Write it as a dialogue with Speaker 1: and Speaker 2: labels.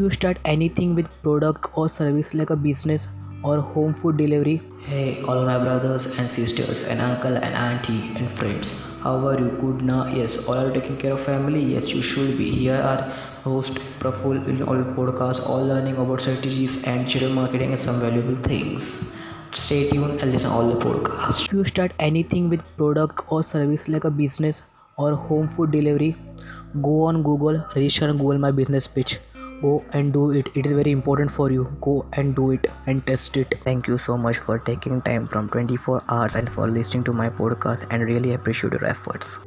Speaker 1: You start anything with product और service like a business और home food delivery
Speaker 2: hi all my brothers and sisters and uncle and aunty and friends how are you good ना yes all are taking care of family yes you should be here our host Praful in all podcast all learning about strategies and children marketing and some valuable things Stay tuned and listen all the podcasts.
Speaker 1: If you start anything with product or service like a business or home food delivery, go on Google, register on Google My Business Pitch. Go and do it. It is very important for you. Go and do it and test it.
Speaker 2: Thank you so much for taking time from 24 hours and for listening to my podcast and really appreciate your efforts.